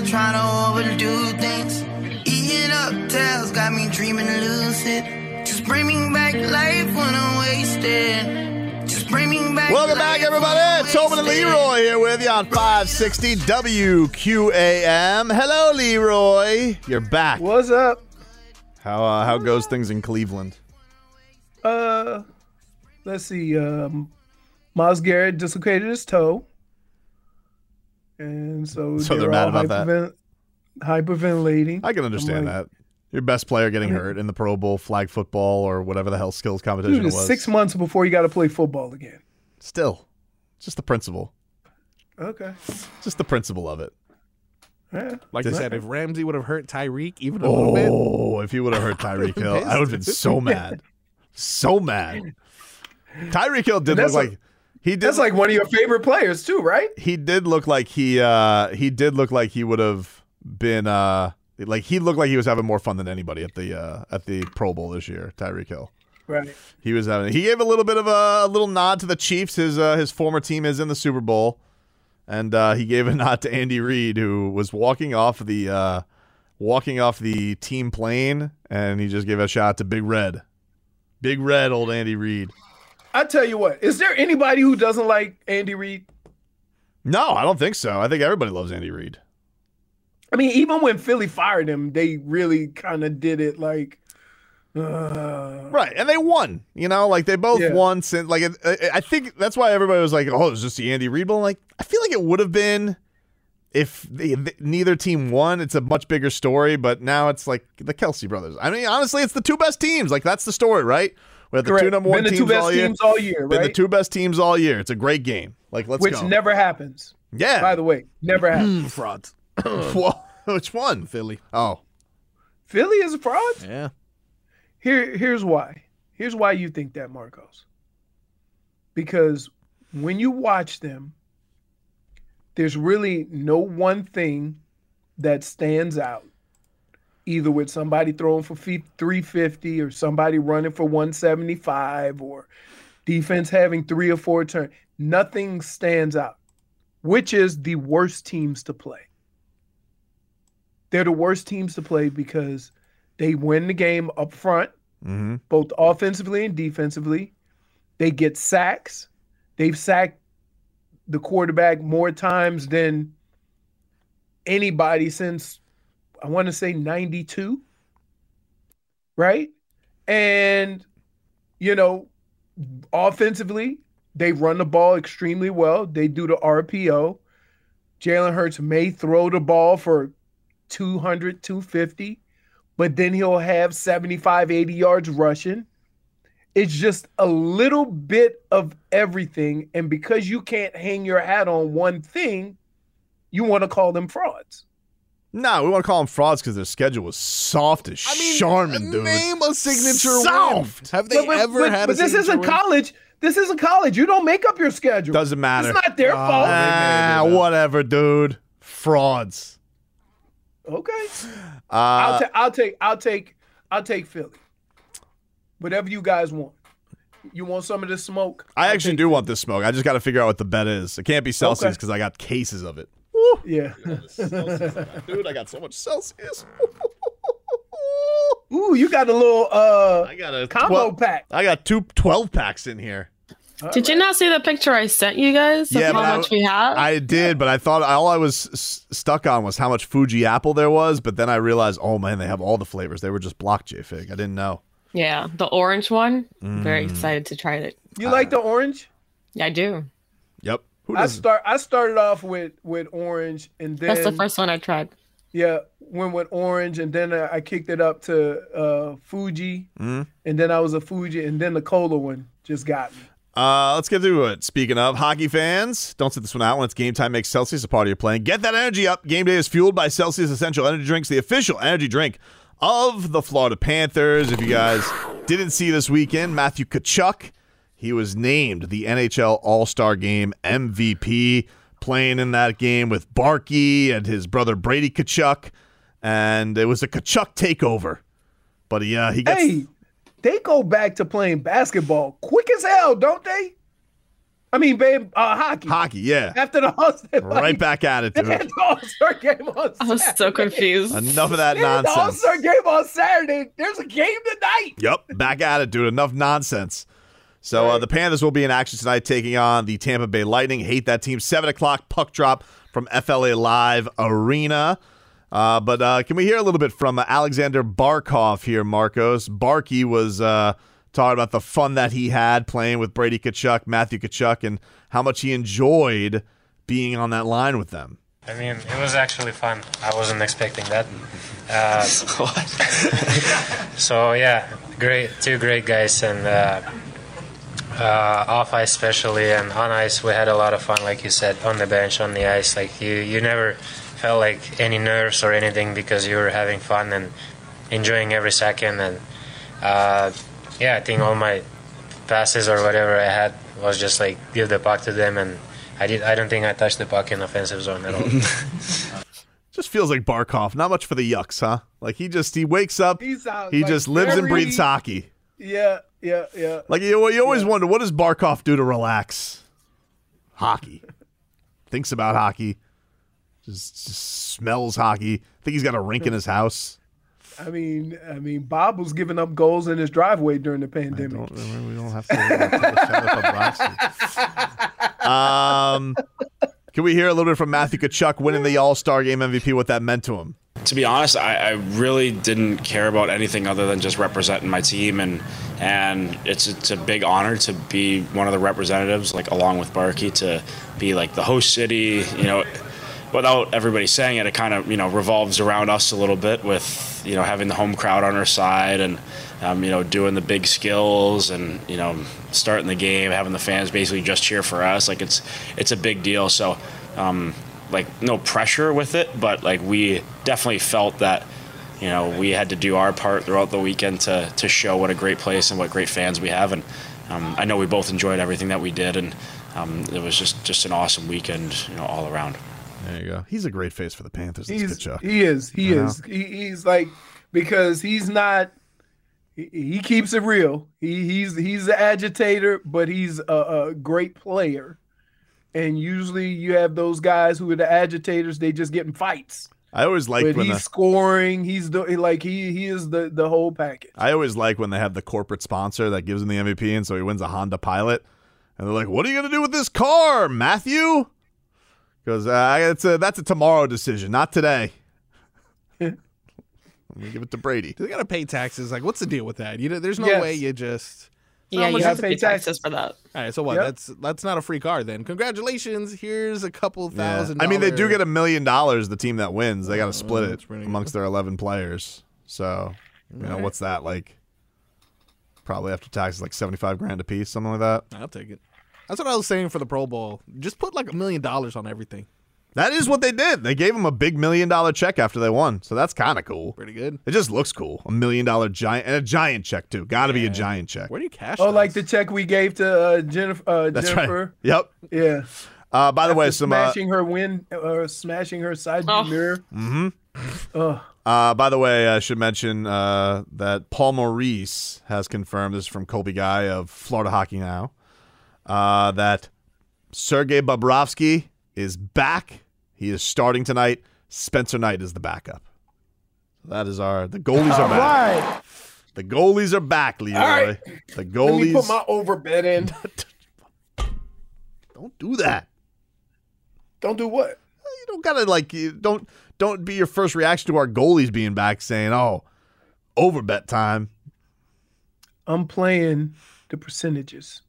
still trying to overdo things. Eating up tails got me dreaming lucid. Just bring me back life when I'm wasted. Just bring me back. Welcome back, everybody. I'm Tobin and. Leroy here with you on 560 WQAM. Hello, Leroy. You're back. What's up? How uh, how goes things in Cleveland? Uh, let's see. Um, Myles Garrett dislocated his toe, and so So they're they're mad all about that? hyperventilating. I can understand like- that. Your best player getting hurt in the Pro Bowl, flag football, or whatever the hell skills competition Dude, it's was. six months before you got to play football again. Still, just the principle. Okay. Just the principle of it. Yeah. Like I said, if Ramsey would have hurt Tyreek even a little bit, Oh, if he would have hurt Tyreek Hill, I would have been so mad. So mad. Tyreek Hill did look That's like like- he did That's like one of your favorite players too, right? he did look like he uh he did look like he would have been uh like he looked like he was having more fun than anybody at the uh at the Pro Bowl this year, Tyreek Hill. Right. He was having he gave a little bit of a, a little nod to the Chiefs. His uh, his former team is in the Super Bowl. And uh, he gave a nod to Andy Reid, who was walking off the uh, walking off the team plane, and he just gave a shot to Big Red. Big Red, old Andy Reid. I tell you what, is there anybody who doesn't like Andy Reid? No, I don't think so. I think everybody loves Andy Reid. I mean, even when Philly fired him, they really kind of did it like, uh, Right, and they won. You know, like they both Yeah. won. Since like I I think that's why everybody was like, "Oh, it was just the Andy Reid." But like, I feel like it would have been if the, the- neither team won. It's a much bigger story, but now it's like the Kelce brothers. I mean, honestly, it's the two best teams. Like that's the story, right? We have the correct. two number one Been the teams two best all year. teams all year, Been the two best teams all year. It's a great game. Like let's Which go. never happens. yeah. By the way, never hmm, happens. frauds. Which one? Philly. Oh, Philly is a fraud. Yeah. Here, here's why. Here's why you think that, Marcos. Because when you watch them, there's really no one thing that stands out, either with somebody throwing for 350 or somebody running for 175 or defense having three or four turns. Nothing stands out, which is the worst teams to play. They're the worst teams to play because they win the game up front, mm-hmm. both offensively and defensively. They get sacks. They've sacked the quarterback more times than anybody since I want to say 92. Right? And you know, offensively, they run the ball extremely well. They do the RPO. Jalen Hurts may throw the ball for 200, 250, but then he'll have 75, 80 yards rushing. It's just a little bit of everything. And because you can't hang your hat on one thing, you want to call them frauds. No, we want to call them frauds because their schedule was soft as I mean, Charmin, dude. name a signature Soft. win. Have they But- but- ever but- had but a this signature isn't win? college. This isn't college. You don't make up your schedule. Doesn't matter. It's not their Ah, fault. they Ah, it whatever, dude. Frauds. Okay. Uh, I'll, ta- I'll take I'll take I'll take Philly. Whatever you guys want. You want some of this smoke? I I'll actually take- do want this smoke. I just got to figure out what the bet is. It can't be Celsius Okay. because I got cases of it. Yeah. dude, I got so much Celsius. Ooh, you got a little uh I got a combo 12 pack. I got two 12 packs in here. Did you not see the picture I sent you guys of Yeah, but how I- much we have? I did, but I thought all I was s- stuck on was how much Fuji apple there was. But then I realized, oh man, they have all the flavors. They were just block J Fig. I didn't know. yeah, the orange one. Mm. Very excited to try it. You like the orange? Yeah, I do. Yep. Who I start I started off with with orange and then That's the first one I tried. yeah, went with orange and then I I kicked it up to uh Fuji Mm-hmm. and then I was a Fuji and then the cola one just got me. Uh, let's get through it. Speaking of hockey fans, don't sit this one out when it's game time. Make Celsius a part of your playing. Get that energy up. Game day is fueled by Celsius Essential Energy Drinks, the official energy drink of the Florida Panthers. If you guys didn't see this weekend, Matthew Tkachuk, he was named the NHL All Star Game MVP, playing in that game with Barkey and his brother Brady Tkachuk, and it was a Tkachuk takeover. But he uh, he gets Hey, they go back to playing basketball quick as hell, don't they? I mean, babe, uh, hockey. Hockey, yeah. After the All Star, Right back at it, dude. the All Star game on Saturday. I was so confused. Enough of that nonsense. The All nonsense. Star game on Saturday. There's a game tonight. Yep, back at it, dude. Enough nonsense. So uh, the Panthers will be in action tonight, taking on the Tampa Bay Lightning. Hate that team. Seven o'clock puck drop from FLA Live Arena. Uh, but uh, can we hear a little bit from uh, Alexander Barkov here, Marcos? Barkey was uh, talking about the fun that he had playing with Brady Tkachuk, Matthew Tkachuk, and how much he enjoyed being on that line with them. I mean, it was actually fun. I wasn't expecting that. Uh, so yeah, great, two great guys, and uh, off ice especially, and on ice we had a lot of fun. Like you said, on the bench, on the ice, like you, you never felt like any nerves or anything because you were having fun and enjoying every second. And uh, yeah, I think all my passes or whatever I had was just like give the puck to them and. I did. I don't think I touched the puck in offensive zone at all. Just feels like Barkov. Not much for the yucks, huh? Like he just he wakes up, He sounds he like just lives and breathes hockey. Yeah, yeah, yeah. Like you, you always wonder what does Barkov do to relax? Hockey. Thinks about hockey. Just, just smells hockey. I think he's got a rink in his house. I mean, I mean, Bob was giving up goals in his driveway during the pandemic. Don't, we don't have to. take a shot at Bobrovsky. um, can we hear a little bit from Matthew Tkachuk winning the All Star Game MVP? What that meant to him? To be honest, I, I really didn't care about anything other than just representing my team, and and it's it's a big honor to be one of the representatives, like along with Barkey, to be like the host city. You know, without everybody saying it, it kind of you know revolves around us a little bit with you know having the home crowd on our side and. Um, you know, doing the big skills and you know, starting the game, having the fans basically just cheer for us. Like it's it's a big deal. So, um, like no pressure with it, but like we definitely felt that you know we had to do our part throughout the weekend to to show what a great place and what great fans we have, and um, I know we both enjoyed everything that we did, and um, it was just just an awesome weekend, you know, all around. There you go. He's a great face for the Panthers. He's he is he You know? is he, he's like because he's not he, he keeps it real. He he's he's an agitator, but he's a, a great player. And usually you have those guys who are the agitators. They just get in fights. I always like but when he's the, scoring. He's the like he he is the the whole package. I always like when they have the corporate sponsor that gives him the MVP, and so he wins a Honda Pilot, and they're like, "What are you gonna do with this car, Matthew?" Because uh, it's a that's a tomorrow decision, not today. Let me give it to Brady. They gotta pay taxes. Like, what's the deal with that? You know, there's no Yes. way you just. Yeah, you you have to pay pay taxes for that. All right, so what? Yep. That's that's not a free car then. Congratulations. Here's a couple Yeah. thousand. I mean, they do get a million dollars. The team that wins, they got to oh, split that's it pretty amongst their eleven players. So, you know, Alright. what's that like? Probably after taxes, like seventy-five grand a piece, something like that. I'll take it. That's what I was saying for the Pro Bowl. Just put like a million dollars on everything. That is what they did. They gave him a big million dollar check after they won. So that's kind of cool. Pretty good. It just looks cool. A million dollar giant and a giant check too. Got to be a giant check. Where do you cash? Oh, like the check we gave to uh, Jennifer. Uh, That's Jennifer. right. Yep. Yeah. Uh, by the way, After some uh, smashing her wind or smashing her side Oh. mirror. Mm-hmm. Oh, uh, by the way, I should mention uh, that Paul Maurice has confirmed this is from Colby Guy of Florida Hockey Now uh, that Sergei Bobrovsky is back. He is starting tonight. Spencer Knight is the backup. That is our the goalies are back. right. The goalies are back, Leroy. right. The Let me put my overbet in. don't do that. Don't do what? You don't gotta like you don't don't be your first reaction to our goalies being back saying, "Oh, overbet time." I'm playing the percentages.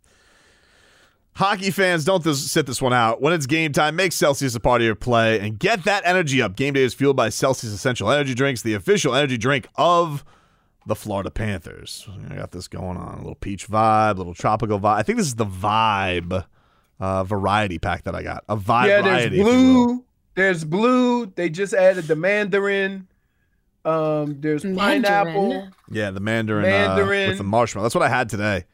Hockey fans, don't this, sit this one out. When it's game time, make Celsius a part of your play and get that energy up. Game day is fueled by Celsius Essential Energy Drinks, the official energy drink of the Florida Panthers. I got this going on. A little peach vibe, a little tropical vibe. I think this is the vibe uh, variety pack that I got. A vibe yeah, there's variety. if you will. blue. There's blue. They just added the mandarin. Um, there's pineapple. Yeah, the Mandarin, Uh, with the marshmallow. That's what I had today.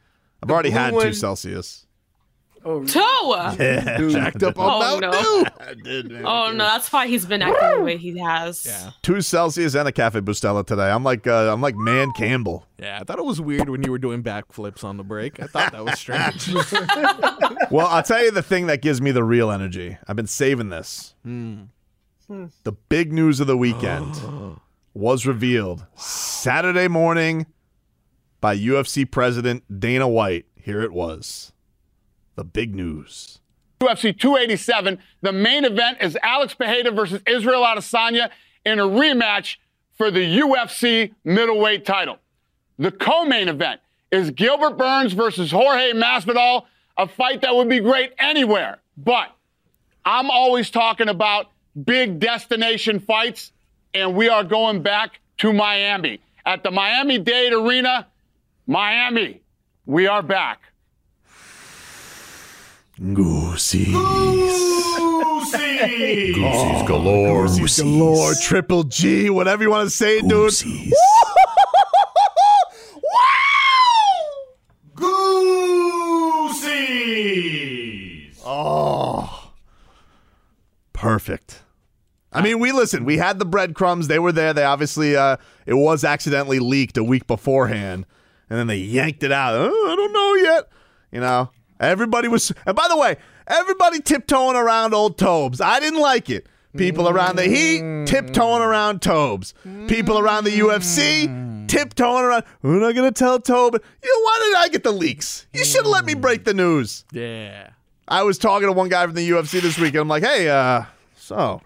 I've The already blue had two one- Celsius. Oh, Toe. dude. Jacked up on Oh, Mountain no. Dew. I did, man. Oh no, that's why he's been acting the way he has. Yeah. Two Celsius and a Cafe Bustelo today. I'm like uh, I'm like Man Campbell. Yeah, I thought it was weird when you were doing backflips on the break. I thought that was strange. Well, I'll tell you the thing that gives me the real energy. I've been saving this. The big news of the weekend was revealed Saturday morning by UFC president Dana White. Here it was. The big news. UFC 287. The main event is Alex Pereira versus Israel Adesanya in a rematch for the UFC middleweight title. The co-main event is Gilbert Burns versus Jorge Masvidal, a fight that would be great anywhere. But I'm always talking about big destination fights, and we are going back to Miami. At the Miami Dade Arena, Miami, we are back. Goosies. Goosies galore. Goosies galore. Triple G, whatever you want to say, dude. Goosies. Oh. Perfect. I mean, we listen. We had the breadcrumbs. They were there. They obviously, uh, it was accidentally leaked a week beforehand, and then they yanked it out. Oh, I don't know yet. You know, everybody was. And by the way, everybody tiptoeing around old Tobes. I didn't like it. People around the Heat tiptoeing around Tobes. People around the UFC tiptoeing around. We're not gonna tell Tobe. You know why did I get the leaks? You should have let me break the news. yeah. I was talking to one guy from the UFC this week, and I'm like, "Hey, uh, so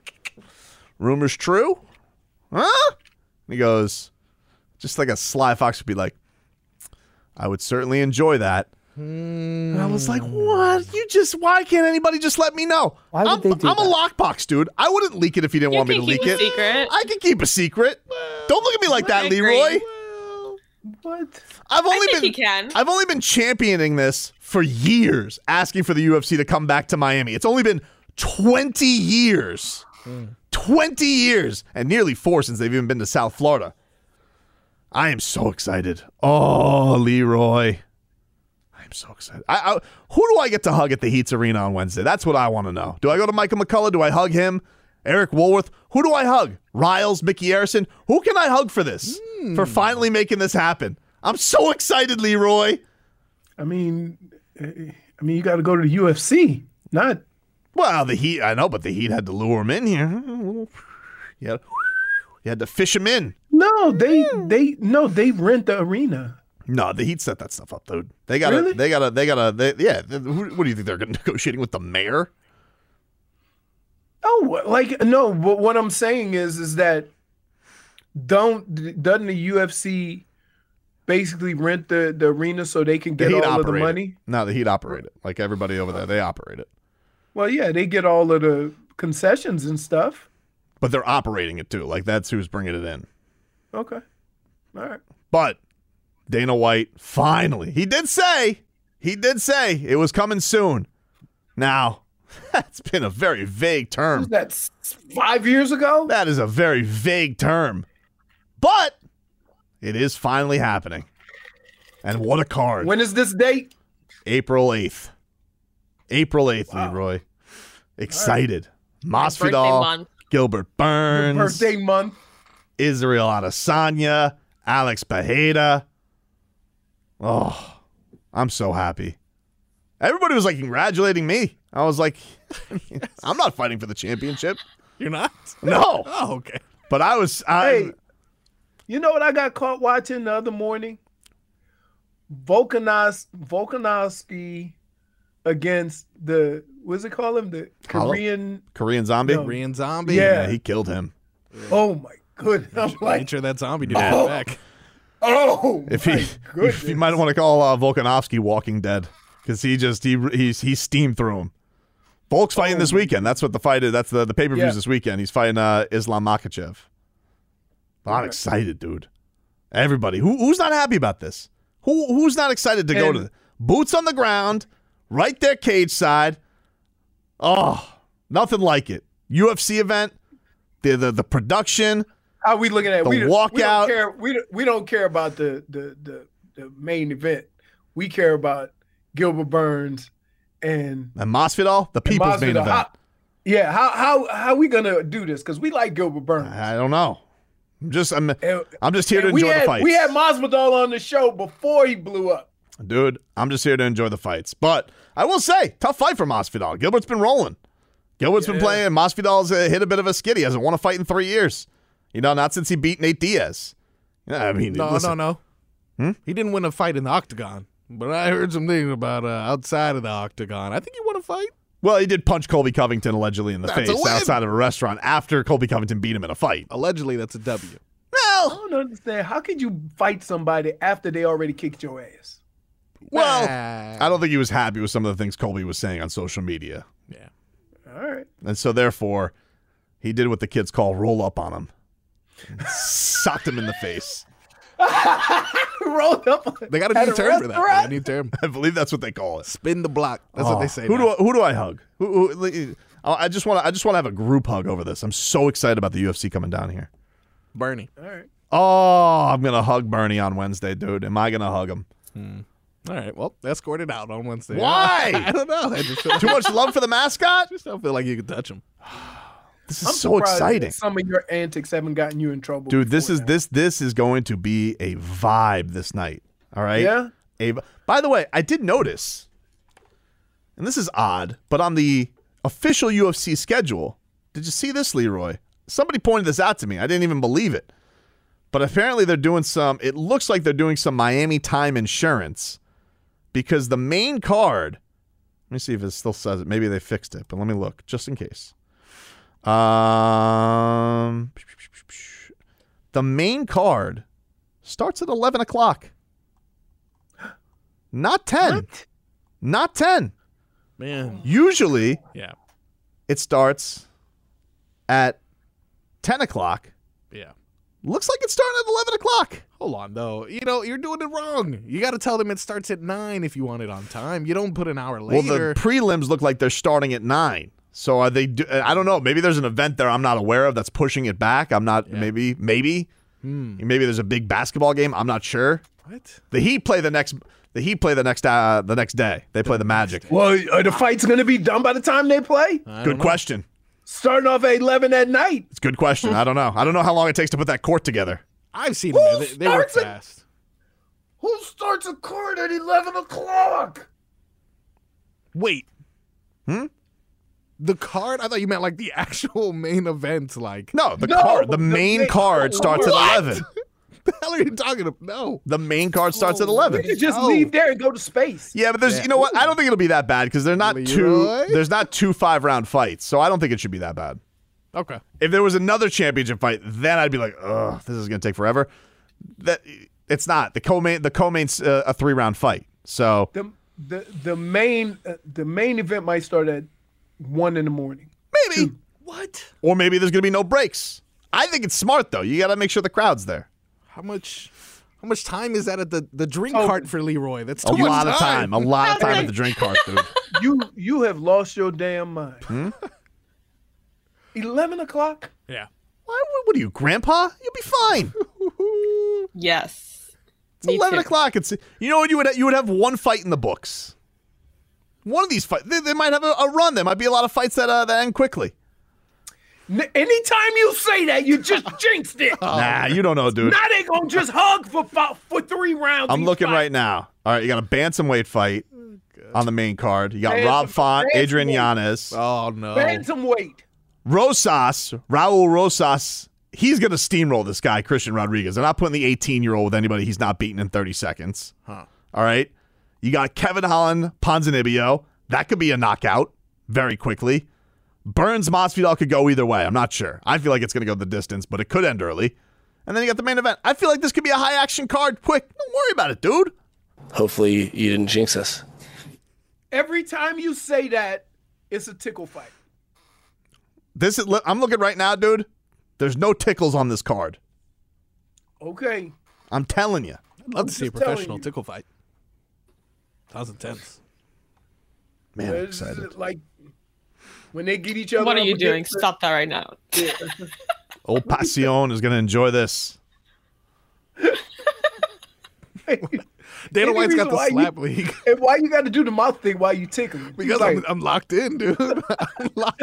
rumors true? Huh?" And he goes, just like a sly fox would be like, "I would certainly enjoy that." Hmm. And I was like, "What? You just? Why can't anybody just let me know? Why would I'm, they do I'm a lockbox dude. I wouldn't leak it if you didn't You want me to can leak keep a it. secret. I can keep a secret. Don't look at me like that, I agree. Leroy. What? I've only think been he can. I've only been championing this for years, asking for the UFC to come back to Miami. It's only been 20 years. Hmm. 20 years and nearly 4 since they've even been to South Florida. I am so excited. Oh, Leroy. I am so excited. I, I, who do I get to hug at the Heats Arena on Wednesday? That's what I want to know. Do I go to Michael McCullough? Do I hug him? Eric Woolworth? Who do I hug? Riles, Micky Arison? Who can I hug for this? Hmm. For finally making this happen. I'm so excited, Leroy. I mean, eh, eh I mean, you got to go to the UFC, not Well, the Heat, I know, but the Heat had to lure him in here. You had, you had to fish him in. no. They hmm. they no. They rent the arena. No, the Heat set that stuff up, dude. They got Really? they got to, they got to, they, yeah. Who, what do you think they're negotiating with the mayor? Oh, like no. But what I'm saying is, is that don't doesn't the UFC basically rent the the arena so they can get Heat all of the money? No, the Heat operate it. Like everybody over there, they operate it. Well, yeah, they get all of the concessions and stuff. But they're operating it too. Like that's who's bringing it in. Okay, all right. But Dana White finally, he did say, he did say it was coming soon. Now, that's been a very vague term. That's five years ago? That is a very vague term. But it is finally happening. And what a card. When is this date? April 8th. April 8th, Leroy. Excited. Masvidal, month. Gilbert Your Burns, birthday month. Israel Adesanya, Alex Pereira. Oh, I'm so happy. Everybody was like congratulating me. I was like, I'm not fighting for the championship. You're not? No. Oh, okay. But I was I, Hey, you know what I got caught watching the other morning? Volkanos Volkanovski against the what's it call him? The Korean. Korean zombie. No. Korean zombie. Yeah. Yeah, he killed him. Oh my goodness! I'm Made like, sure that zombie didn't get back. Oh, If he, if you might want to call uh, Volkanovski Walking Dead because he just he he's he steamed through him. Volk's fighting this weekend. That's what the fight is. That's the the pay per views Oh. Yeah. this weekend. He's fighting uh, Islam Makhachev. I'm excited, dude. Everybody, who who's not happy about this? Who who's not excited to go to the, boots on the ground, right there cage side? Oh, nothing like it. UFC event, the the the production. How we looking at The we, don't- walkout. we don't care. We don't, we don't care about the, the the the main event. We care about Gilbert Burns and And Masvidal, the people's main event. how- yeah, how how how we gonna do this? Because we like Gilbert Burns. I don't know. I'm just I'm And- I'm just here to enjoy had, the fights. We had Masvidal on the show before he blew up. Dude, I'm just here to enjoy the fights. But I will say, tough fight for Masvidal. Gilbert's been rolling. Gilbert's been playing. Masvidal's uh, hit a bit of a skid. He hasn't won a fight in three years. You know, not since he beat Nate Diaz. I mean, No, listen, no, no. He didn't win a fight in the octagon, but I heard some things about uh, outside of the octagon. I think he won a fight. Well, he did punch Colby Covington allegedly in the That's face outside of a restaurant after Colby Covington beat him in a fight. Allegedly, that's a W. Well, I don't understand. How could you fight somebody after they already kicked your ass? well, Nah. I don't think he was happy with some of the things Colby was saying on social media. Yeah. All right. And so therefore, he did what the kids call roll up on him. And socked him in the face. Rolled up. They got a new term for that. They got a new term. I believe that's what they call it. Spin the block. That's what they say. Who now. do I, who do I hug? Who, who, I just want to I just want to have a group hug over this. I'm so excited about the UFC coming down here. Bernie. All right. Oh, I'm gonna hug Bernie on Wednesday, dude. Am I gonna hug him? Hmm. All right. Well, escorted out on Wednesday. Why? I don't know. I just feel Too much love for the mascot? just don't feel like you could touch him. This is I'm so exciting. Some of your antics haven't gotten you in trouble. Dude, this is now. this this is going to be a vibe this night. All right? Yeah. A, by the way, I did notice, and this is odd, but on the official UFC schedule, did you see this, Leroy? Somebody pointed this out to me. I didn't even believe it. But apparently they're doing some, it looks like they're doing some Miami time insurance because the main card, let me see if it still says it. Maybe they fixed it, but let me look just in case. Um, the main card starts at 11 o'clock. Not 10. Not 10. Man. Usually Yeah. it starts at 10 o'clock. Yeah. Looks like it's starting at 11 o'clock. Hold on, though. You know, you're doing it wrong. You got to tell them it starts at 9 if you want it on time. You don't put an hour later. Well, the prelims look like they're starting at 9. So are they? Do, I don't know. Maybe there's an event there I'm not aware of that's pushing it back. I'm not. Maybe. Maybe. Maybe there's a big basketball game. I'm not sure. what? The Heat play the next. The Heat play the next. Uh, the next day. They play the Magic. Well, are the fights going to be done by the time they play? Good question. Starting off at 11 at night. It's a good question. I don't know. I don't know how long it takes to put that court together. I've seen Who them. They, they work starts it? fast. Who starts a court at 11 o'clock? Wait. Hmm? The card? I thought you meant like the actual main event. Like, No, the No, card. The the main main- card starts at What? 11. the hell are you talking about? No. The main card starts at We 11. could just Oh. leave there and go to space. Yeah, but there's you know what? I don't think it'll be that bad because they're not Leroy? two. There's not two five round fights, so I don't think it should be that bad. Okay. If there was another championship fight, then I'd be like, ugh, this is gonna take forever. That it's not the co-main. The co-main's uh, a three round fight, so The the the main uh, the main event might start at one in the morning. maybe. What? Or maybe there's gonna be no breaks. I think it's smart though. You got to make sure the crowd's there. How much? How much time is that at the, the drink Oh. cart for Leroy? That's A too much lot of time. A lot of time at the drink cart, dude. You you have lost your damn mind. Hmm? Eleven o'clock. Yeah. Why, what are you, Grandpa? You'll be fine. Yes. It's Me eleven too. o'clock. It's you know what you would you would have one fight in the books. One of these fights, they, they might have a, a run. There might be a lot of fights that uh, that end quickly. N- anytime you say that, you just jinxed it. Nah, you don't know, dude. now they gonna just hug for fou- for three rounds. I'm looking fight. right now. All right, you got a bantamweight fight on the main card. You got Bantam- Rob Font, Adrian bantamweight. Yanez, Oh no. Bantamweight. Rosas, Raul Rosas. He's gonna steamroll this guy, Christian Rodriguez. They're not putting the 18 year old with anybody he's not beaten in 30 seconds. Huh. All right, you got Kevin Holland, Ponzinibbio. That could be a knockout very quickly. Burns Masvidal could go either way. I'm not sure. I feel like it's gonna go the distance, but it could end early. And then you got the main event. I feel like this could be a high action card. Quick, don't worry about it, dude. Hopefully, you didn't jinx us. Every time you say that, it's a tickle fight. This is. I'm looking right now, dude. There's no tickles on this card. Okay. I'm telling you. I'd love to see a professional tickle fight. That was intense. Man, I'm excited. Like when they get each other. What are you doing? against Stop that right now. Old Passion is going to enjoy this. Dana White's got the why you- slap league And why you got to do the mouth thing while you tickling? because I'm, I'm locked in, dude. I'm locked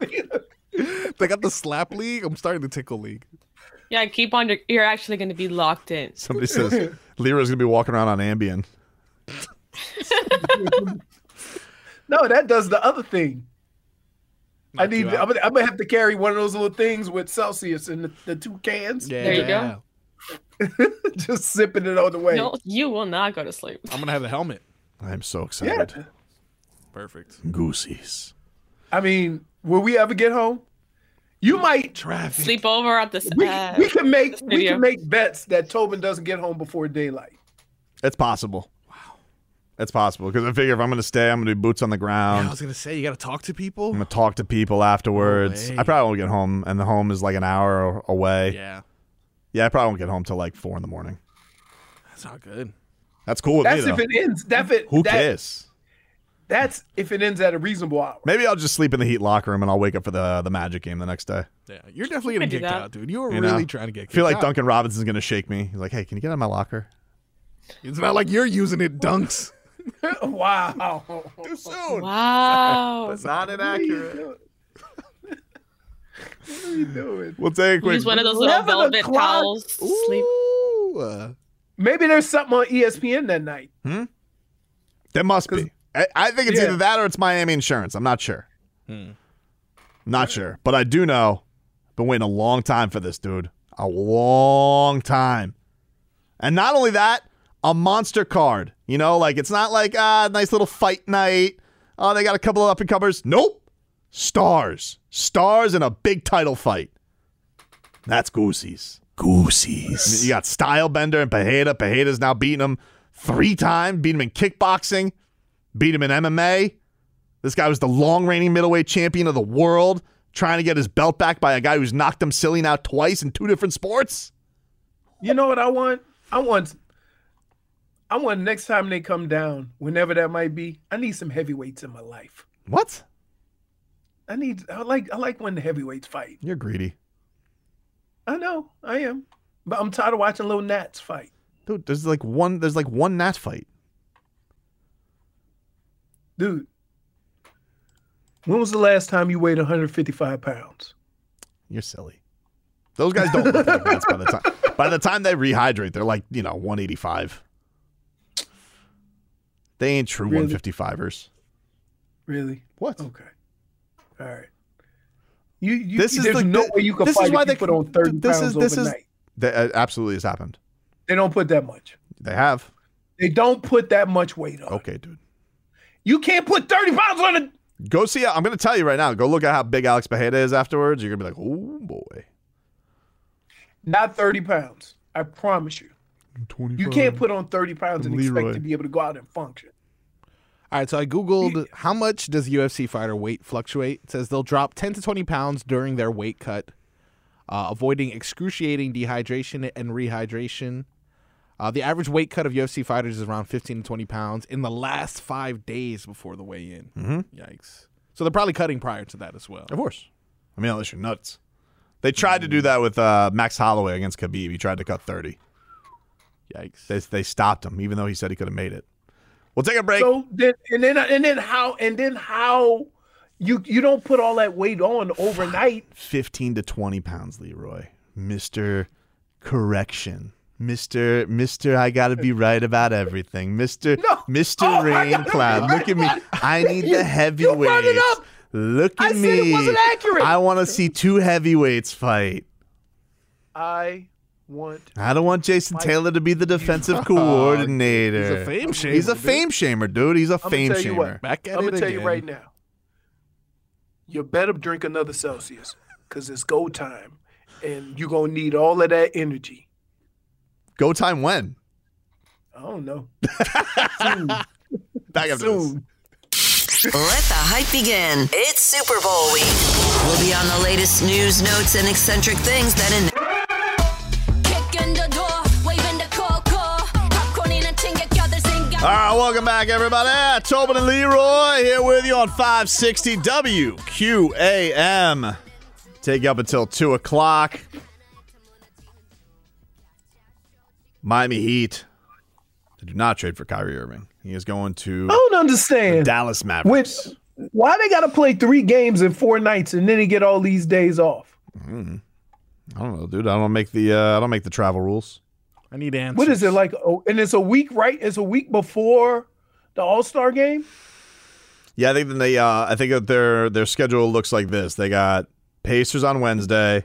in. They got the slap league. I'm starting the tickle league. Yeah, keep on. You're actually going to be locked in. Somebody says Leroy's gonna be walking around on Ambien. no, that does the other thing. I Knock you need. I'm gonna, I'm gonna have to carry one of those little things with Celsius in the, the two cans. Yeah. There you go. Just sipping it all the way. No, you will not go to sleep. I'm gonna have the helmet. I'm so yeah. excited. Perfect. Goosies. I mean, will we ever get home? You might. Traffic. Sleep over at the. We, uh, we can make we can make bets that Tobin doesn't get home before daylight. It's possible. Wow. It's possible because I figure if I'm gonna stay, I'm gonna do boots on the Yeah, ground. I was gonna say you got to talk to people. I'm gonna talk to people afterwards. way. I probably won't get home, and the home is like an hour away. Yeah, Yeah, I probably won't get home till like four in the morning. that's not good. That's cool with That's me if though. it ends. That it, Who that, cares? That's if it ends at a reasonable hour. Maybe I'll just sleep in the Heat locker room and I'll wake up for the the Magic game the next day. Yeah, you're definitely gonna get that. out, dude. You were You really know? trying to get. I feel like out. Duncan Robinson's gonna shake me. He's like, "Hey, can you get out of my locker?" It's not like you're using it, dunks. wow. Too soon. Wow. It's not inaccurate. What are you doing? We'll take a quick. Use one of those little velvet towels. Sleep. Ooh, uh, Maybe there's something on ESPN that night. Hmm? There must be. I, I think it's Yeah. either that or it's Miami Insurance. I'm not sure. Not sure, but I do know. Been waiting a long time for this, dude. A long time. And not only that, a monster card. You know, like it's not like ah, nice little fight night. Oh, they got a couple of up and comers. Nope. Stars. Stars in a big title fight. That's Goosies. Goosies. You got Stylebender and Pereira. Pereira's now beating him three times, beat him in kickboxing, beat him in MMA. This guy was the long reigning middleweight champion of the world, trying to get his belt back by a guy who's knocked him silly now twice in two different sports. You know what I want? I want I want next time they come down, whenever that might be, I need some heavyweights in my life. What? I need I like I like when the heavyweights fight. You're greedy. I know, I am. But I'm tired of watching little Nats fight. Dude, there's like one there's like one Nat fight. Dude. When was the last time you weighed 155 pounds? You're silly. Those guys don't look like Nats by the time by the time they rehydrate, they're like, you know, 185. They ain't true Really? 155ers. Really? What? Okay. All right. You, you This is the- no way you can this is why if you they- put on 30 this pounds is- this is- overnight. That uh, absolutely has happened. They don't put that much. They have. They don't put that much weight on. Okay, dude. You can't put 30 pounds on it. Go see. I'm going to tell you right now. Go look at how big Alex Pereira is afterwards. You're going to be like, oh boy. Not 30 pounds. I promise you. You can't put on 30 pounds and Leroy. expect to be able to go out and function. All right, so I googled how much does UFC fighter weight fluctuate. It says they'll drop 10 to 20 pounds during their weight cut, uh, avoiding excruciating dehydration and rehydration. Uh, the average weight cut of UFC fighters is around 15 to 20 pounds in the last five days before the weigh-in. Mm-hmm. Yikes! So they're probably cutting prior to that as well. Of course. I mean, unless you're nuts. They tried to do that with uh, Max Holloway against Khabib. He tried to cut 30. Yikes! They, they stopped him, even though he said he could have made it. We'll take a break. So then and then and then how and then how you you don't put all that weight on overnight. 15 to 20 pounds, Leroy. Mr. Correction. Mr. Mr. I gotta be right about everything. Mr. No. Mr. Oh, Rain Cloud. right Look at me. I need You- the you heavyweights. brought it up. Look at I said me. it wasn't accurate. I want to see two heavyweights fight. I want I don't want Jason Taylor to be the defensive coordinator. He's a fame shamer. He's a dude. fame shamer, dude. He's a I'm fame gonna tell you shamer. what. Back at I'm it gonna tell you right now. You better drink another Celsius because it's go time, and you're gonna need all of that energy. Go time when? I don't know. Back after this. Soon. Let the hype begin. It's Super Bowl week. We'll be on the latest news, notes, and eccentric things that in. Welcome back, everybody. Tobin and Leroy here with you on 560 WQAM. Take you up until 2 o'clock. Miami Heat. do not trade for Kyrie Irving. He is going to I don't understand. Dallas Mavericks. With why they got to play three games in four nights and then they get all these days off? Mm. I don't know, dude. I don't make the uh, I don't make the travel rules. I need answers. What is it like? Oh, and it's a week, right? It's a week before the All Star game. Yeah, I think then they. Uh, I think that their their schedule looks like this. They got Pacers on Wednesday,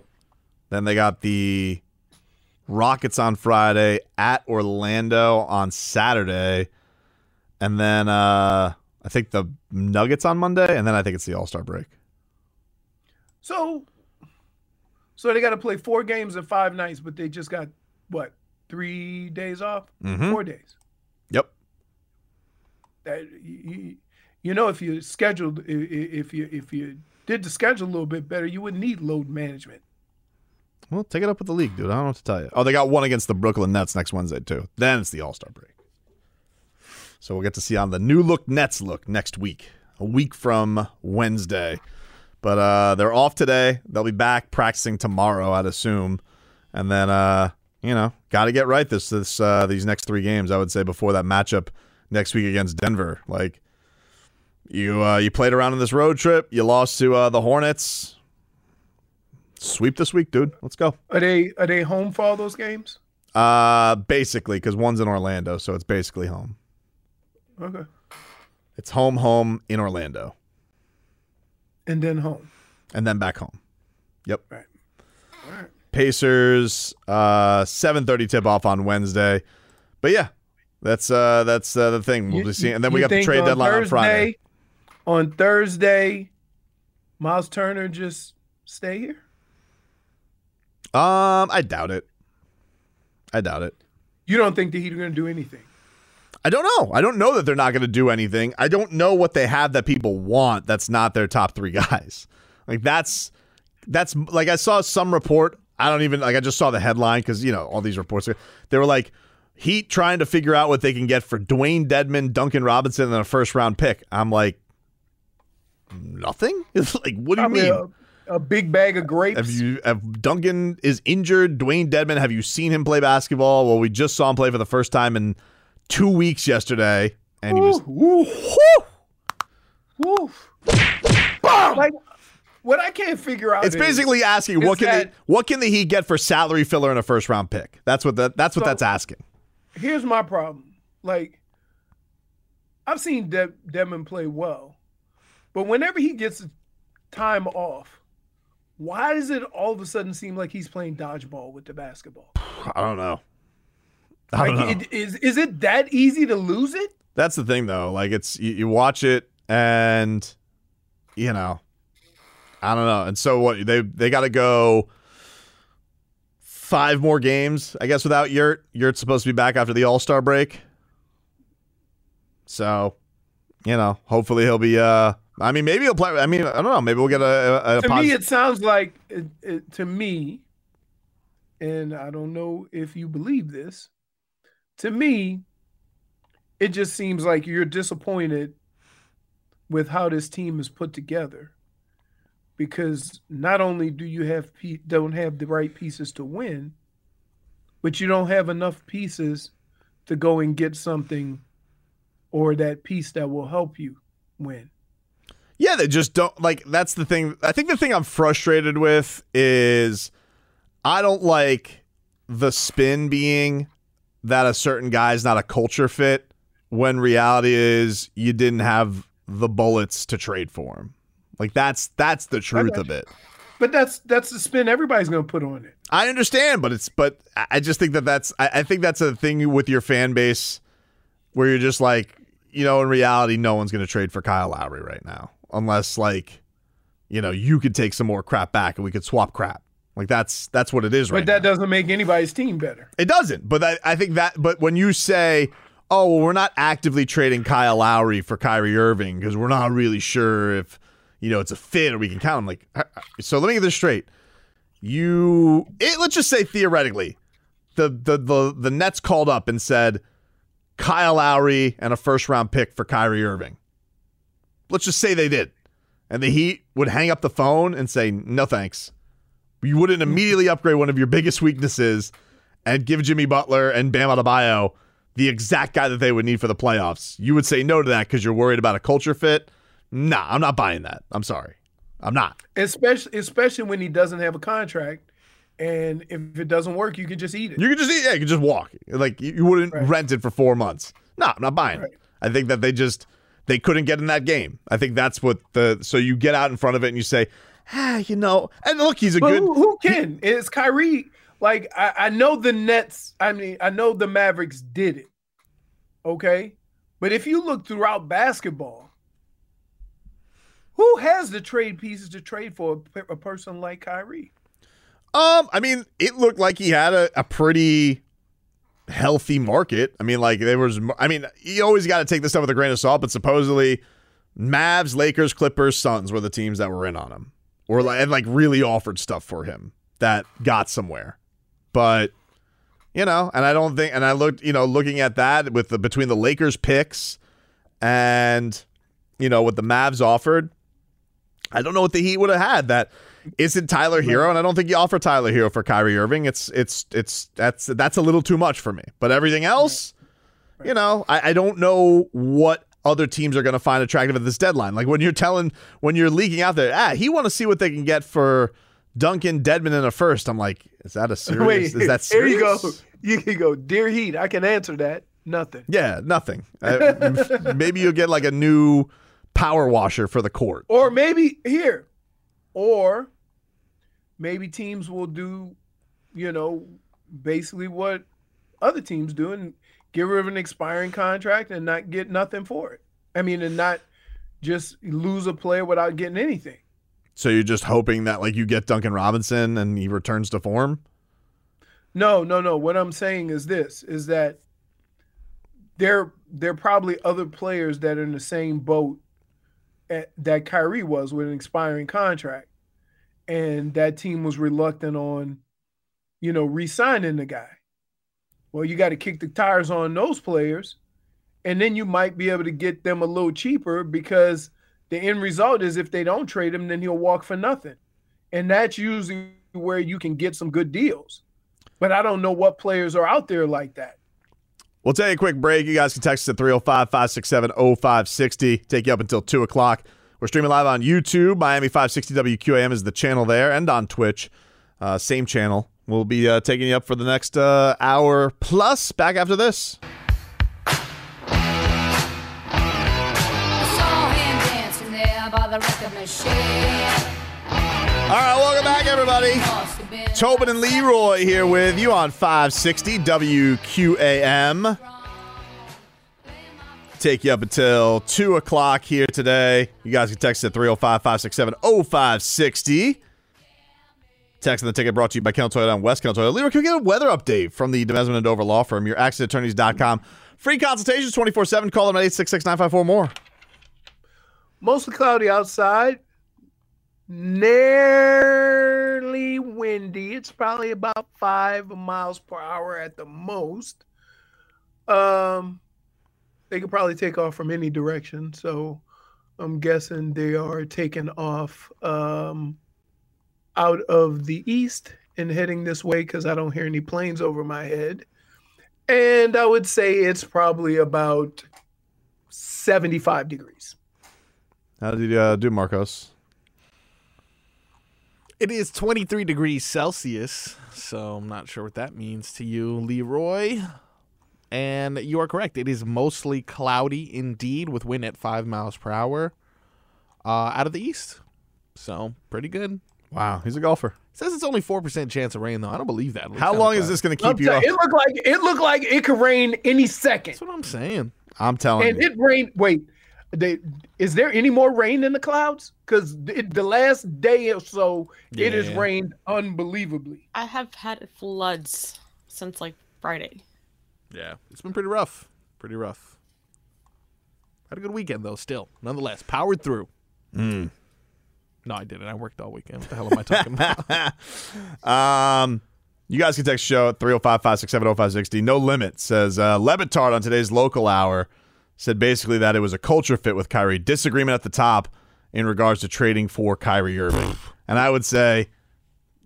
then they got the Rockets on Friday at Orlando on Saturday, and then uh, I think the Nuggets on Monday, and then I think it's the All Star break. So, so they got to play four games in five nights, but they just got what three days off? Mhm. Four days. Yep. That you, you know, if you scheduled, if you if you did the schedule a little bit better, you wouldn't need load management. Well, take it up with the league, dude. I don't know what to tell you. Oh, they got one against the Brooklyn Nets next Wednesday too. Then it's the All Star break. So we'll get to see on the new look Nets look next week, a week from Wednesday. But uh, they're off today. They'll be back practicing tomorrow, I'd assume, and then uh, you know, got to get right this this uh, these next three games. I would say before that matchup next week against Denver. Like you uh, you played around on this road trip. You lost to uh, the Hornets. Sweep this week, dude. Let's go. Are they are they home for all those games? Uh, basically, because one's in Orlando, so it's basically home. Okay, It's home, home in Orlando, and then home. and then back home. Yep. Right. All right. Pacers, uh, seven thirty tip off on Wednesday. But yeah, that's uh, that's uh, the thing. We'll You- be seeing, and then we got the trade on deadline on Friday. On Thursday, Miles Turner just stay here. Um, I doubt it. I doubt it. You don't think the Heat are going to do anything? I don't know. I don't know that they're not going to do anything. I don't know what they have that people want that's not their top three guys. Like that's that's like I saw some report. I don't even like I just saw the headline because you know all these reports. They were like Heat trying to figure out what they can get for Dewayne Dedmon, Duncan Robinson, and a first round pick. I'm like nothing. It's like what do you Probably mean? A, a big bag of grapes. Have you have Duncan is injured? Dewayne Dedmon, have you seen him play basketball? Well, we just saw him play for the first time in two weeks yesterday, and he was Woof. Woof. Like, what I can't figure out It's is- basically asking what can that- they, what can the Heat get for salary filler and a first round pick? That's what that that's what So- that's asking. here's my problem. Like, I've seen De- Devin play well, but whenever he gets time off, why does it all of a sudden seem like he's playing dodgeball with the basketball? I don't know. I don't Like, know. it- is is it that easy to lose it? That's the thing though. Like it's you, you watch it and you know, I don't know. And so what they they got to go five more games, I guess, without Yurt. Yurt's supposed to be back after the All Star break. So, you know, hopefully he'll be. uh I mean, maybe he'll play. I mean, I don't know. Maybe we'll get a, a, a to me, it sounds like it, it, to me, and I don't know if you believe this. To me, it just seems like you're disappointed with how this team is put together, because not only do you have don't have the right pieces to win, but you don't have enough pieces to go and get something, or that piece that will help you win. Yeah, they just don't like that's the thing. I think the thing I'm frustrated with is I don't like the spin being that a certain guy's not a culture fit when reality is you didn't have the bullets to trade for him. Like that's that's the truth of it. But that's that's the spin everybody's going to put on it. I understand, but it's but I just think that that's I, I think that's a thing with your fan base where you're just like you know in reality no one's going to trade for Kyle Lowry right now unless like you know you could take some more crap back and we could swap crap like that's that's what it is right But that doesn't make anybody's team better. it doesn't. But I, I think that. But when you say, "Oh, well, we're not actively trading Kyle Lowry for Kyrie Irving because we're not really sure if you know it's a fit or we can count," I'm like, so let me get this straight. You, it, let's just say theoretically, the the the the Nets called up and said Kyle Lowry and a first round pick for Kyrie Irving. Let's just say they did, and the Heat would hang up the phone and say, "No thanks." You wouldn't immediately upgrade one of your biggest weaknesses and give Jimmy Butler and Bam Adebayo the exact guy that they would need for the playoffs, you would say no to that because you're worried about a culture fit. Nah, I'm not buying that. I'm sorry. I'm not. especially especially when he doesn't have a contract, and if it doesn't work, you can just eat it. You could just eat, yeah, you could just walk. Like you, you wouldn't rent it for four months. No, I'm not buying it. I think that they just they couldn't get in that game. I think that's what the so you get out in front of it and you say, ah, you know, and look, he's a But good. who, who can? It's Kyrie. Like I, I know the Nets. I mean, I know the Mavericks did it. Okay, but if you look throughout basketball, who has the trade pieces to trade for a, person like Kyrie? Um, I mean, it looked like he had a, a pretty healthy market. I mean, like there was. I mean, you always got to take this stuff with a grain of salt. But supposedly, Mavs, Lakers, Clippers, Suns were the teams that were in on him, or like and like really offered stuff for him that got somewhere. But you know, and I don't think. And I looked, you know, looking at that with the between the Lakers picks and you know what the Mavs offered. I don't know what the Heat would have had that isn't Tyler Herro, and I don't think you offer Tyler Herro for Kyrie Irving. It's it's it's that's that's a little too much for me. But everything else, you know, I, I don't know what other teams are going to find attractive at this deadline. Like when you're telling when you're leaking out there, ah, he want to see what they can get for Duncan Dedmon in a first. I'm like, is that a serious? Wait, is that here you go. You can go, dear Heat. I can answer that. Nothing. Yeah, nothing. Uh, maybe you'll get like a new power washer for the court. Or maybe here, or maybe teams will do, you know, basically what other teams do and get rid of an expiring contract and not get nothing for it. I mean, and not just lose a player without getting anything. So you're just hoping that like you get Duncan Robinson and he returns to form. No, no, no. What I'm saying is this: is that there there are probably other players that are in the same boat at, that Kyrie was with an expiring contract, and that team was reluctant on, you know, re-signing the guy. Well, you got to kick the tires on those players, and then you might be able to get them a little cheaper because the end result is if they don't trade him, then he'll walk for nothing, and that's usually where you can get some good deals. But I don't know what players are out there like that. We'll take a quick break. You guys can text us at 305 567 0560. Take you up until 2 o'clock. We're streaming live on YouTube. Miami 560 WQAM is the channel there, and on Twitch. Uh, same channel. We'll be uh, taking you up for the next uh, hour plus. Back after this. By the machine. All right, welcome back, everybody. Tobin and Leroy here with you on 560 WQAM. Take you up until 2 o'clock here today. You guys can text at 305 567 0560. Text and the ticket brought to you by Kendall Toyota and West Kendall Toyota. Leroy, can we get a weather update from the Demesman and Dover Law Firm, your accidentattorneys.com. Free consultations 24 7. Call them at 866 954 more. Mostly cloudy outside. Nearly windy. It's probably about five miles per hour at the most. Um, they could probably take off from any direction. So I'm guessing they are taking off um, out of the east and heading this way because I don't hear any planes over my head. And I would say it's probably about 75 degrees. How did you uh, do, Marcos? It is 23 degrees Celsius, so I'm not sure what that means to you, Leroy. And you are correct. It is mostly cloudy indeed, with wind at five miles per hour uh, out of the east. So pretty good. Wow, he's a golfer. says it's only four percent chance of rain though. I don't believe that. How long is this going to I'm keep you tell- up? It looked like it looked like it could rain any second. That's what I'm saying. I'm telling And you. it rained. Wait, they, is there any more rain in the clouds? Because the last day or so, it has rained unbelievably. I have had floods since like Friday. Yeah, it's been pretty rough. Pretty rough. Had a good weekend though. Still, nonetheless, powered through. Hmm. No, I didn't. I worked all weekend. What the hell am I talking about? Um, you guys can text show at 305 567 0560. No limit says uh, Le Batard on today's local hour said basically that it was a culture fit with Kyrie. Disagreement at the top in regards to trading for Kyrie Irving. and I would say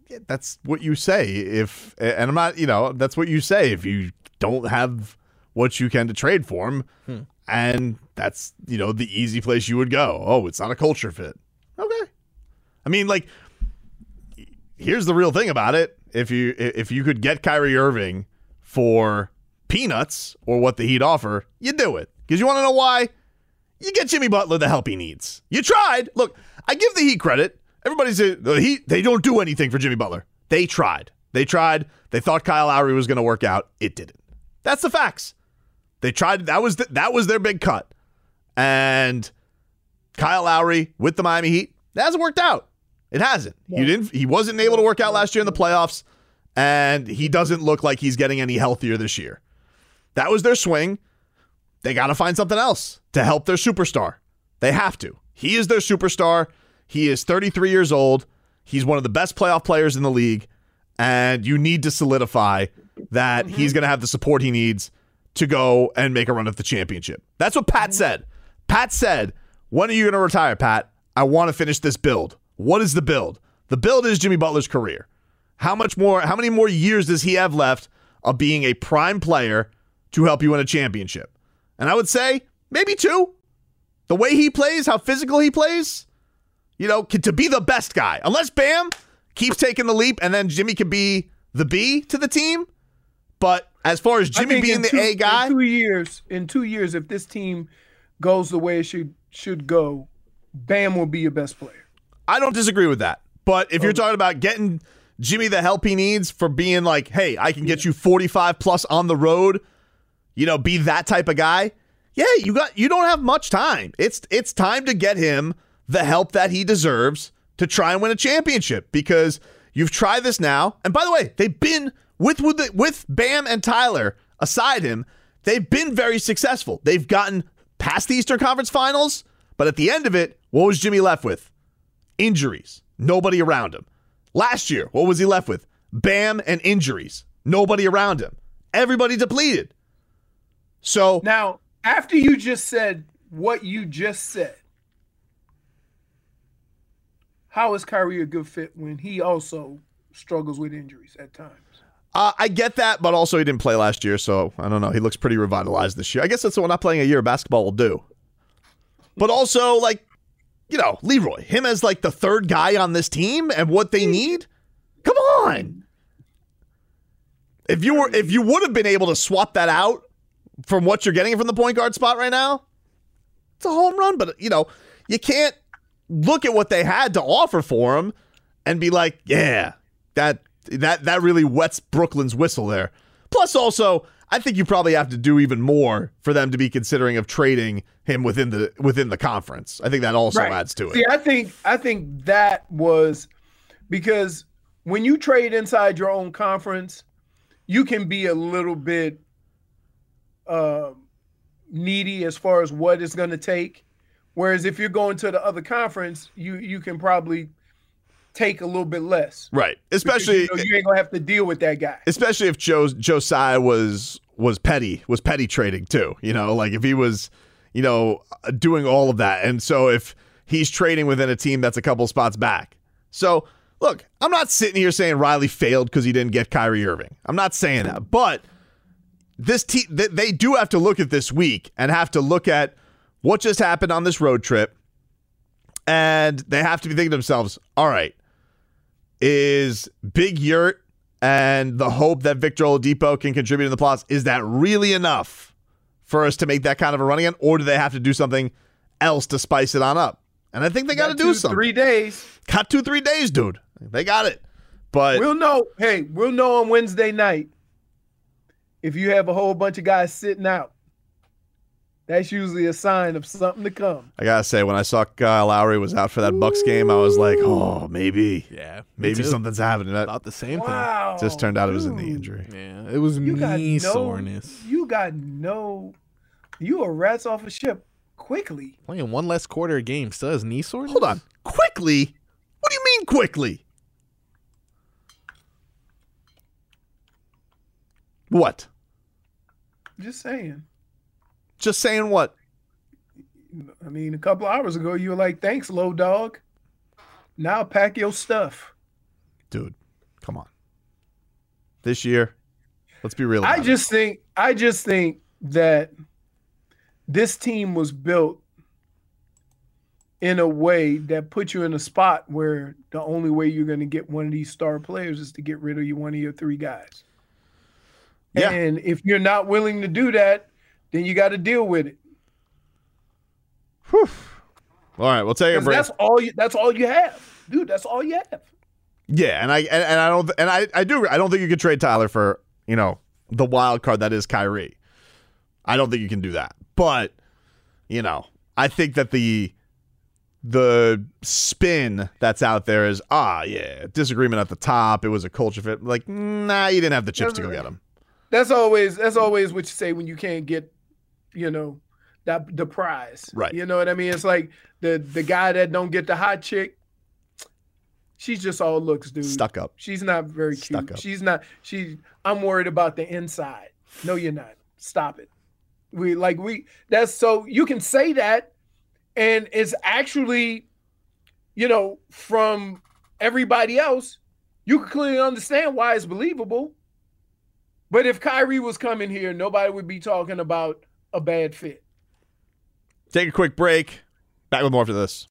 yeah, that's what you say if, and I'm not, you know, that's what you say if you don't have what you can to trade for him. Hmm. And that's, you know, the easy place you would go. Oh, it's not a culture fit. Okay. I mean, like, here's the real thing about it. If you if you could get Kyrie Irving for peanuts or what the Heat offer, you do it. Because you want to know why? You get Jimmy Butler the help he needs. You tried. Look, I give the Heat credit. Everybody a, the Heat. They don't do anything for Jimmy Butler. They tried. They tried. They thought Kyle Lowry was going to work out. It didn't. That's the facts. They tried. That was the, that was their big cut. And Kyle Lowry with the Miami Heat that hasn't worked out. It hasn't. He didn't. He wasn't able to work out last year in the playoffs, and he doesn't look like he's getting any healthier this year. That was their swing. They got to find something else to help their superstar. They have to. He is their superstar. He is 33 years old. He's one of the best playoff players in the league, and you need to solidify that mm-hmm. he's going to have the support he needs to go and make a run at the championship. That's what Pat mm-hmm. said. Pat said, When are you going to retire, Pat? I want to finish this build. What is the build? The build is Jimmy Butler's career. How much more, how many more years does he have left of being a prime player to help you win a championship? And I would say maybe two. The way he plays, how physical he plays, you know, to be the best guy. Unless Bam keeps taking the leap and then Jimmy can be the B to the team. But as far as Jimmy being in the two- A guy, In two years, in two years, if this team goes the way it should should go, Bam will be your best player. I don't disagree with that. But if you're talking about getting Jimmy the help he needs for being like, hey, I can get you 45 plus on the road, you know, be that type of guy. Yeah, you got you don't have much time. It's it's time to get him the help that he deserves to try and win a championship because you've tried this now. And by the way, they've been with with with Bam and Tyler aside him, they've been very successful. They've gotten past the Eastern Conference Finals, but at the end of it, what was Jimmy left with? injuries, nobody around him. Last year, what was he left with? Bam and injuries, nobody around him. Everybody depleted. So Now, after you just said what you just said, how is Kyrie a good fit when he also struggles with injuries at times? uh, I get that, but also he didn't play last year, so I don't know. He looks pretty revitalized this year. I guess that's what not playing a year of basketball will do. But also, like, you know, Leroy, him as like the third guy on this team and what they need. Come on. If you were, if you would have been able to swap that out from what you're getting from the point guard spot right now, it's a home run. But you know, you can't look at what they had to offer for him and be like, yeah, that that that really wets Brooklyn's whistle there. Plus, also, I think you probably have to do even more for them to be considering of trading him within the within the conference. I think that also Right. adds to it. See, I think I think that was because when you trade inside your own conference, you can be a little bit uh, needy as far as what it's going to take. Whereas if you're going to the other conference, you you can probably take a little bit less. Right. Because, Especially you, know, you ain't gonna have to deal with that guy. especially if Joe Josiah was was petty was petty trading too. You know, like if he was, you know, doing all of that, and so if he's trading within a team that's a couple spots back. So look, I'm not sitting here saying Riley failed because he didn't get Kyrie Irving. I'm not saying that, but this team th- they do have to look at this week and have to look at what just happened on this road trip, and they have to be thinking to themselves, all right is Big Yurt and the hope that Victor Oladipo can contribute in the playoffs. Is that really enough for us to make that kind of a run again, or do they have to do something else to spice it on up? And I think they got to do something. Three days. Got two, three days, dude. They got it. But We'll know. Hey, we'll know on Wednesday night if you have a whole bunch of guys sitting out. That's usually a sign of something to come. I gotta say, when I saw Kyle Lowry was out for that Bucks game, I was like, oh, maybe, Yeah, maybe something's happening. That Thought the same Wow. just turned out it was a knee injury. Yeah, it was You got knee no, soreness. You got no. You a rats off a ship quickly. Playing one less quarter a game still has knee soreness. Hold on, quickly. What do you mean quickly? What? Just saying. Just saying what? I mean, a couple hours ago, you were like, "Thanks, low dog." Now pack your stuff. dude, come on. This year, let's be real. I about it. just think I just think that this team was built in a way that puts you in a spot where the only way you're going to get one of these star players is to get rid of you one of your three guys. Yeah. And if you're not willing to do that, then you got to deal with it. Whew. All right, we'll take a break. That's all you. That's all you have, dude. That's all you have. Yeah, and I and, and I don't and I I do I don't think you could trade Tyler for you know the wild card that is Kyrie. I don't think you can do that. But you know, I think that the the spin that's out there is ah yeah disagreement at the top. It was a culture fit. Like nah, you didn't have the chips to go get him. That's always. That's always what you say when you can't get, you know, that the prize. Right. You know what I mean? It's like the the guy that don't get the hot chick. She's just all looks, dude. Stuck up. She's not very cute. Stuck up. She's not. She. I'm worried about the inside. No, you're not. Stop it. We like we. That's so you can say that, and it's actually, you know, from everybody else, you can clearly understand why it's believable. But if Kyrie was coming here, nobody would be talking about a bad fit. Take a quick break. Back with more after this.